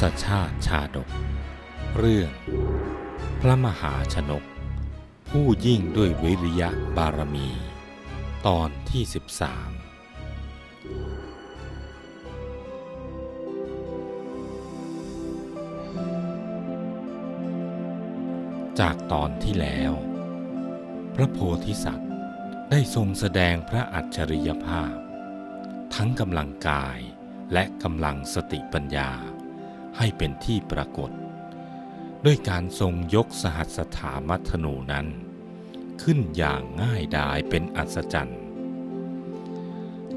ศชาติชาดก เรื่อง พระมหาชนก ผู้ยิ่งด้วยวิริยะบารมี ตอนที่13จากตอนที่แล้ว พระโพธิสัตว์ได้ทรงแสดงพระอัจฉริยภาพ ทั้งกำลังกายและกำลังสติปัญญา ให้เป็นที่ปรากฏ ด้วยการทรงยกสหัสถามัทนูนั้น ขึ้นอย่างง่ายดายเป็นอัศจรรย์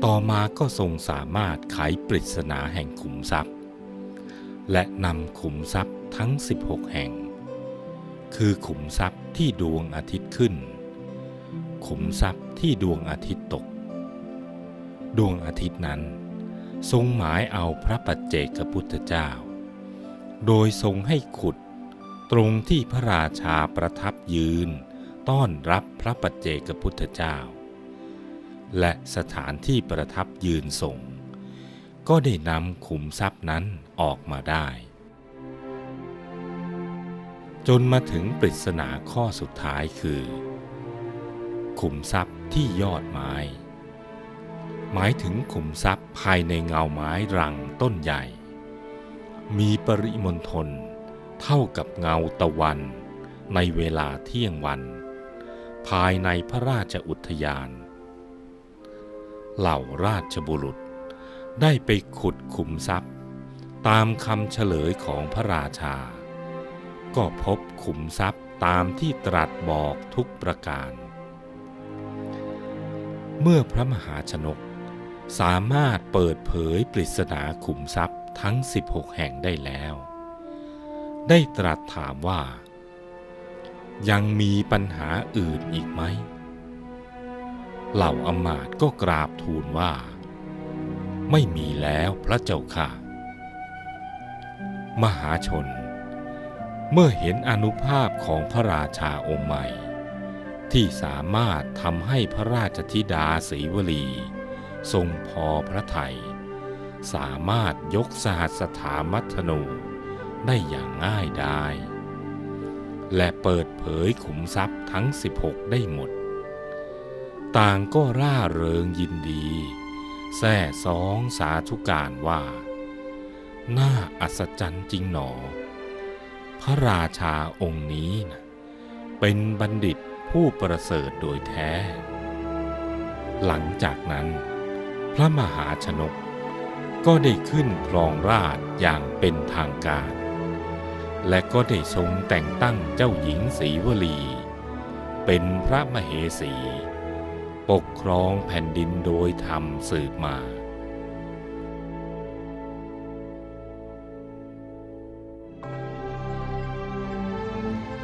ต่อมาก็ทรงสามารถไขปริศนาแห่งขุมทรัพย์ และนำขุมทรัพย์ทั้ง 16 แห่ง คือขุมทรัพย์ที่ดวงอาทิตย์ขึ้น ขุมทรัพย์ที่ดวงอาทิตย์ตก ดวงอาทิตย์นั้น ทรงหมายเอาพระปัจเจกพุทธเจ้า โดยทรงให้ขุด ตรงที่พระราชาประทับยืน ต้อนรับพระปัจเจกพุทธเจ้า และสถานที่ประทับยืนทรงก็ได้นำขุมทรัพย์นั้นออกมาได้ จนมาถึงปริศนาข้อสุดท้ายคือ ขุมทรัพย์ที่ยอดไม้ หมายถึงขุมทรัพย์ภายในเงาไม้รังต้นใหญ่ มีปริมณฑลเท่ากับเงาตะวันในเวลาเที่ยงวัน ภายในพระราชอุทยาน เหล่าราชบุรุษได้ไปขุดขุมทรัพย์ ตามคำเฉลยของพระราชา ก็พบขุมทรัพย์ตามที่ตรัสบอกทุกประการ เมื่อพระมหาชนกสามารถเปิดเผยปริศนาขุมทรัพย์ ทั้ง 16 แห่งได้แล้ว ได้ตรัสถามว่า ยังมีปัญหาอื่นอีกไหม เหล่าอมาตก็กราบทูลว่า ไม่มีแล้วพระเจ้าค่ะ มหาชน เมื่อเห็นอนุภาพของพระราชาองค์ใหม่ ที่สามารถทำให้พระราชธิดาศรีวลี ทรงพอพระทัย สามารถยกสหัสถามัทนูได้อย่างง่ายดายและเปิดเผยขุมทรัพย์ทั้ง 16 ได้หมด ต่างก็ร่าเริงยินดีแซ่สองสาธุการว่า น่าอัศจรรย์จริงหนอ พระราชาองค์นี้นะเป็นบัณฑิตผู้ประเสริฐโดยแท้ หลังจากนั้น พระมหาชนก ก็ได้ขึ้นครองราชอย่างเป็นทางการ และก็ได้ทรงแต่งตั้งเจ้าหญิงศรีวลี เป็นพระมเหสี ปกครองแผ่นดินโดยธรรมสืบมา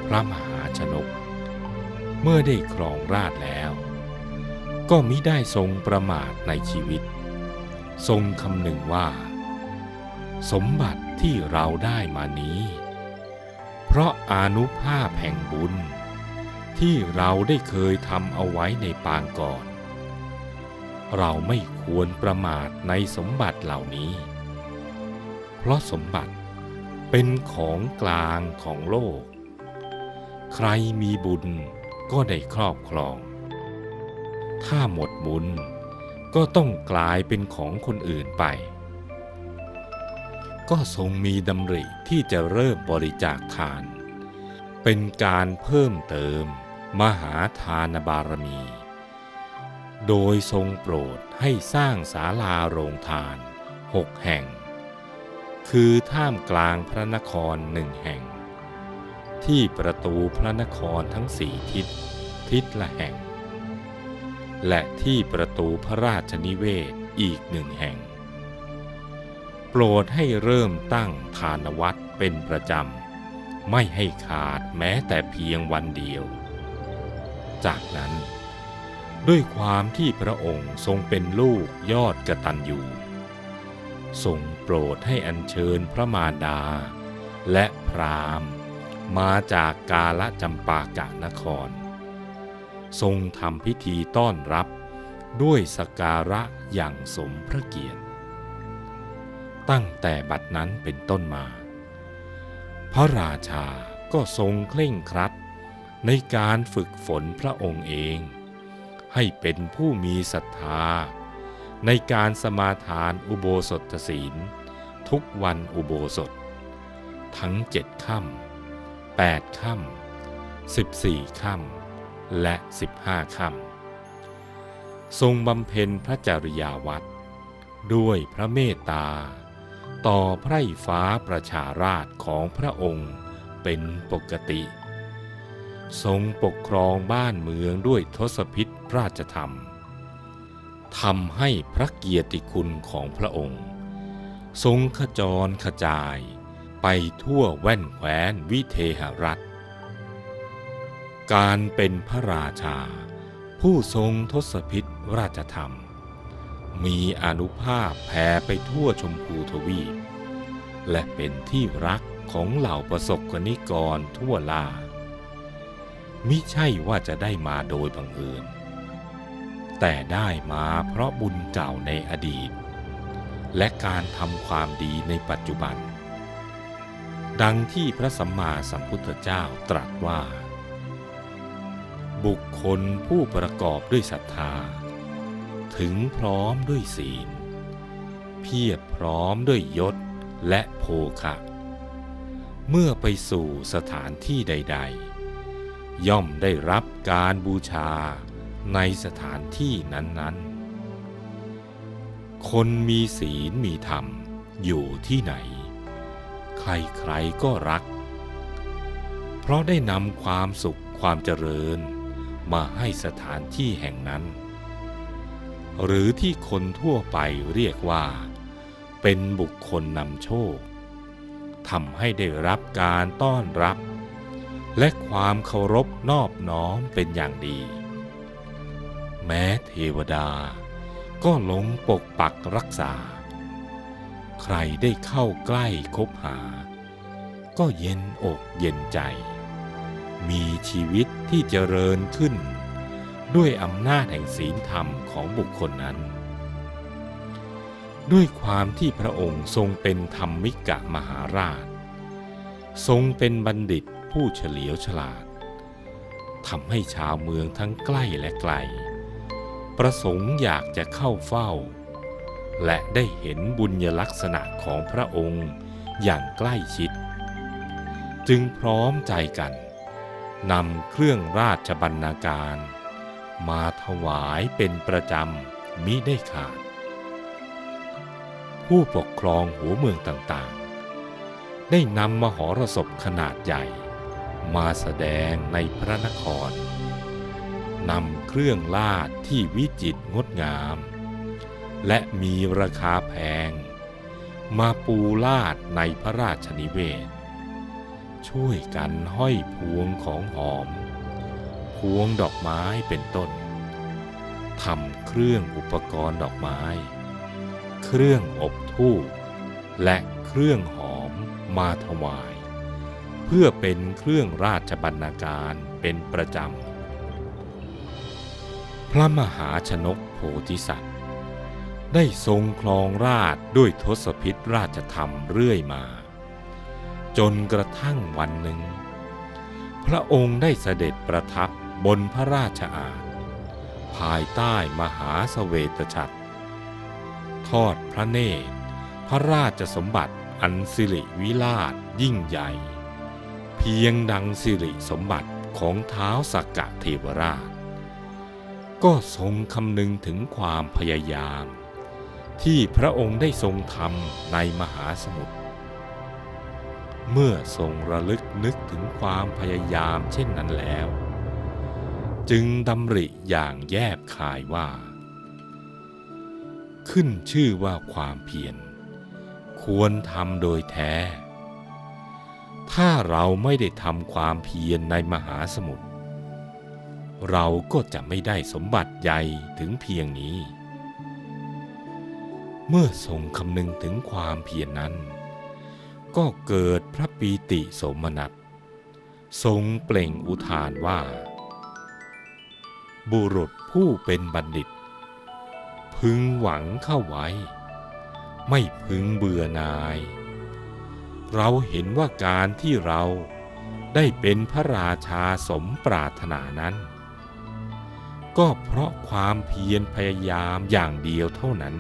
พระมหาชนก เมื่อได้ครองราชแล้ว ก็มิได้ทรงประมาทในชีวิต ทรงคำหนึ่งว่า สมบัติที่เราได้มานี้ เพราะอนุภาพแห่งบุญ ที่เราได้เคยทำเอาไว้ในปางก่อน เราไม่ควรประมาทในสมบัติเหล่านี้ เพราะสมบัติเป็นของกลางของโลก ใครมีบุญก็ได้ครอบครอง ถ้าหมดบุญ ก็ต้องกลายเป็นของคนอื่นไป ก็ทรงมีดำริที่จะเริ่มบริจาคทาน เป็นการเพิ่มเติมมหาทานบารมี โดยทรงโปรดให้สร้างศาลาโรงทานหกแห่ง คือท่ามกลางพระนครหนึ่งแห่ง ที่ประตูพระนครทั้งสี่ทิศทิศละแห่ง และที่ประตูพระราชนิเวศอีกหนึ่งแห่ง โปรดให้เริ่มตั้งทานวัดเป็นประจำ ไม่ให้ขาดแม้แต่เพียงวันเดียว จากนั้น ด้วยความที่พระองค์ทรงเป็นลูกยอดกตัญญูทรงโปรดให้อัญเชิญพระมารดา และพรามมาจากกาละจำปากะนคร ทรงทำพิธีต้อนรับ ด้วยสการะอย่างสมพระเกียรติ ตั้งแต่บัดนั้นเป็นต้นมา พระราชาก็ทรงเคร่งครัด ในการฝึกฝนพระองค์เอง ให้เป็นผู้มีศรัทธา ในการสมาทานอุโบสถศีล ทุกวันอุโบสถ ทั้งเจ็ดค่ำแปดค่ำสิบสี่ค่ำ และสิบห้าค่ำทรงบำเพ็ญพระจริยาวัดด้วยพระเมตตา ต่อไพร่ฟ้าประชาราชของพระองค์เป็นปกติ ทรงปกครองบ้านเมืองด้วยทศพิษราชธรรมทำให้พระเกียรติคุณของพระองค์ ทรงขจรขจายไปทั่วแว่นแคว้นวิเทหรัฐ การเป็นพระราชา ผู้ทรงทศพิษราชธรรม มีอนุภาพแผ่ไปทั่วชมพูทวีป และเป็นที่รักของเหล่าประสบกนิกรทั่วลามิใช่ว่าจะได้มาโดยบังเอิญ แต่ได้มาเพราะบุญเก่าในอดีต และการทำความดีในปัจจุบัน ดังที่พระสัมมาสัมพุทธเจ้าตรัสว่า บุคคลผู้ประกอบด้วยศรัทธา ถึงพร้อมด้วยศีล เพียบพร้อมด้วยยศและโภคะ เมื่อไปสู่สถานที่ใด ๆ ย่อมได้รับการบูชาในสถานที่นั้นๆ คนมีศีลมีธรรมอยู่ที่ไหน ใครๆก็รัก เพราะได้นำความสุขความเจริญ มาให้สถานที่แห่งนั้น หรือที่คนทั่วไปเรียกว่า เป็นบุคคลนำโชคทำให้ได้รับการต้อนรับ และความเคารพนอบน้อมเป็นอย่างดี แม้เทวดาก็หลงปกปักรักษา ใครได้เข้าใกล้คบหา ก็เย็นอกเย็นใจ มีชีวิตที่เจริญขึ้น ด้วยอำนาจแห่งศีลธรรมของบุคคลนั้น ด้วยความที่พระองค์ทรงเป็นธรรมิกะมหาราช ทรงเป็นบัณฑิตผู้เฉลียวฉลาดทำให้ชาวเมืองทั้งใกล้และไกล ประสงค์อยากจะเข้าเฝ้า และได้เห็นบุญยลักษณะของพระองค์อย่างใกล้ชิด จึงพร้อมใจกัน นำเครื่องราชบรรณาการ มาถวายเป็นประจำมิได้ขาด ผู้ปกครองหัวเมืองต่างๆ ได้นำมหรสพขนาดใหญ่ มาแสดงในพระนครนำเครื่องลาดที่วิจิตรงดงาม และมีราคาแพง มาปูลาดในพระราชนิเวศ ช่วยกันห้อยพวงของหอม พวงดอกไม้เป็นต้นทำเครื่องอุปกรณ์ดอกไม้ เครื่องอบทูปและเครื่องหอมมาถวาย เพื่อเป็นเครื่องราชบรรณาการเป็นประจำ พระมหาชนกโพธิสัตว์ ได้ทรงคลองราชด้วยทศพิษราชธรรมเรื่อยมา จนกระทั่งวันหนึ่ง พระองค์ได้เสด็จประทับบนพระราชอาณภายใต้มหาสเวตฉัตรทอดพระเนตร พระราชสมบัติอันสิริวิลาศยิ่งใหญ่ เพียงดังสิริสมบัติของเท้าสักกะเทวราช ก็ทรงคำนึงถึงความพยายาม ที่พระองค์ได้ทรงทำในมหาสมุทร เมื่อทรงระลึกนึกถึงความพยายามเช่นนั้นแล้ว จึงดำริอย่างแยบคายว่า ขึ้นชื่อว่าความเพียรควรทำโดยแท้ ถ้าเราไม่ได้ทำความเพียรในมหาสมุทรเราก็จะไม่ได้สมบัติใหญ่ถึงเพียงนี้ เมื่อทรงคำนึงถึงความเพียรนนั้น ก็เกิดพระปีติสมนัตทรงเปล่งอุทานว่า บุรุษผู้เป็นบัณฑิต พึงหวังเข้าไว้ ไม่พึงเบื่อนาย เราเห็นว่าการที่เราได้เป็นพระราชาสมปรารถนานั้น ก็เพราะความเพียรพยายามอย่างเดียวเท่านั้น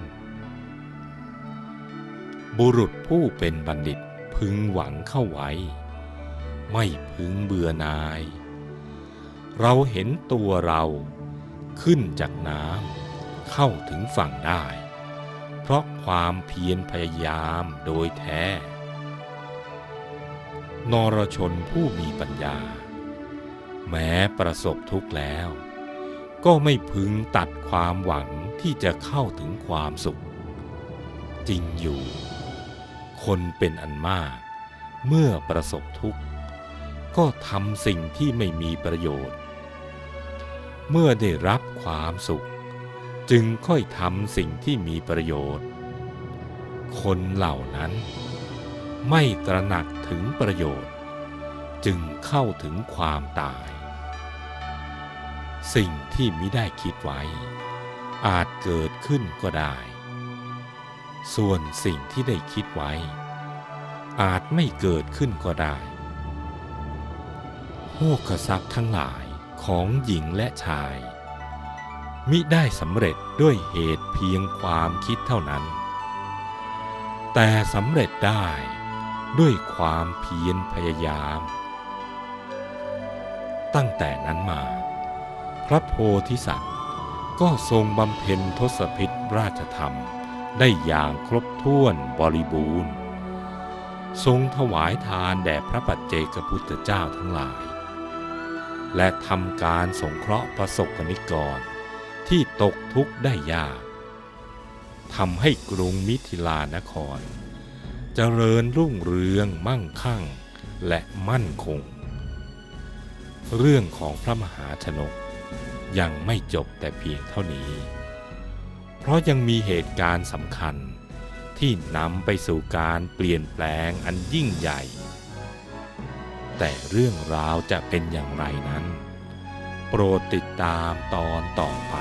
บุรุษผู้เป็นบัณฑิต พึงหวังเข้าไว้ ไม่พึงเบื่อนาย เราเห็นตัวเราขึ้นจากน้ำเข้าถึงฝั่งได้ เพราะความเพียรพยายามโดยแท้ นรชนผู้มีปัญญา แม้ประสบทุกข์แล้ว ก็ไม่พึงตัดความหวังที่จะเข้าถึงความสุข จริงอยู่ คนเป็นอันมาก เมื่อประสบทุกข์ ก็ทำสิ่งที่ไม่มีประโยชน์ เมื่อได้รับความสุข จึงค่อยทำสิ่งที่มีประโยชน์ คนเหล่านั้น ไม่ตระหนักถึงประโยชน์ จึงเข้าถึงความตาย สิ่งที่มิได้คิดไว้ อาจเกิดขึ้นก็ได้ ส่วนสิ่งที่ได้คิดไว้ อาจไม่เกิดขึ้นก็ได้โภคทรัพย์ทั้งหลายของหญิงและชาย มิได้สำเร็จด้วยเหตุเพียงความคิดเท่านั้น แต่สำเร็จได้ด้วยความเพียรพยายาม ตั้งแต่นั้นมา พระโพธิสัตว์ก็ทรงบำเพ็ญทศพิธราชธรรม ได้อย่างครบถ้วนบริบูรณ์ ทรงถวายทานแด่พระปัจเจกพุทธเจ้าทั้งหลาย และทำการสงเคราะห์ประสบกนิกรที่ตกทุกข์ได้ยากทำให้กรุงมิถิลานคร เจริญรุ่งเรืองมั่งคั่งและมั่นคง เรื่องของพระมหาชนกยังไม่จบแต่เพียงเท่านี้ เพราะยังมีเหตุการณ์สำคัญ ที่นำไปสู่การเปลี่ยนแปลงอันยิ่งใหญ่ แต่เรื่องราวจะเป็นอย่างไรนั้น โปรดติดตามตอนต่อไป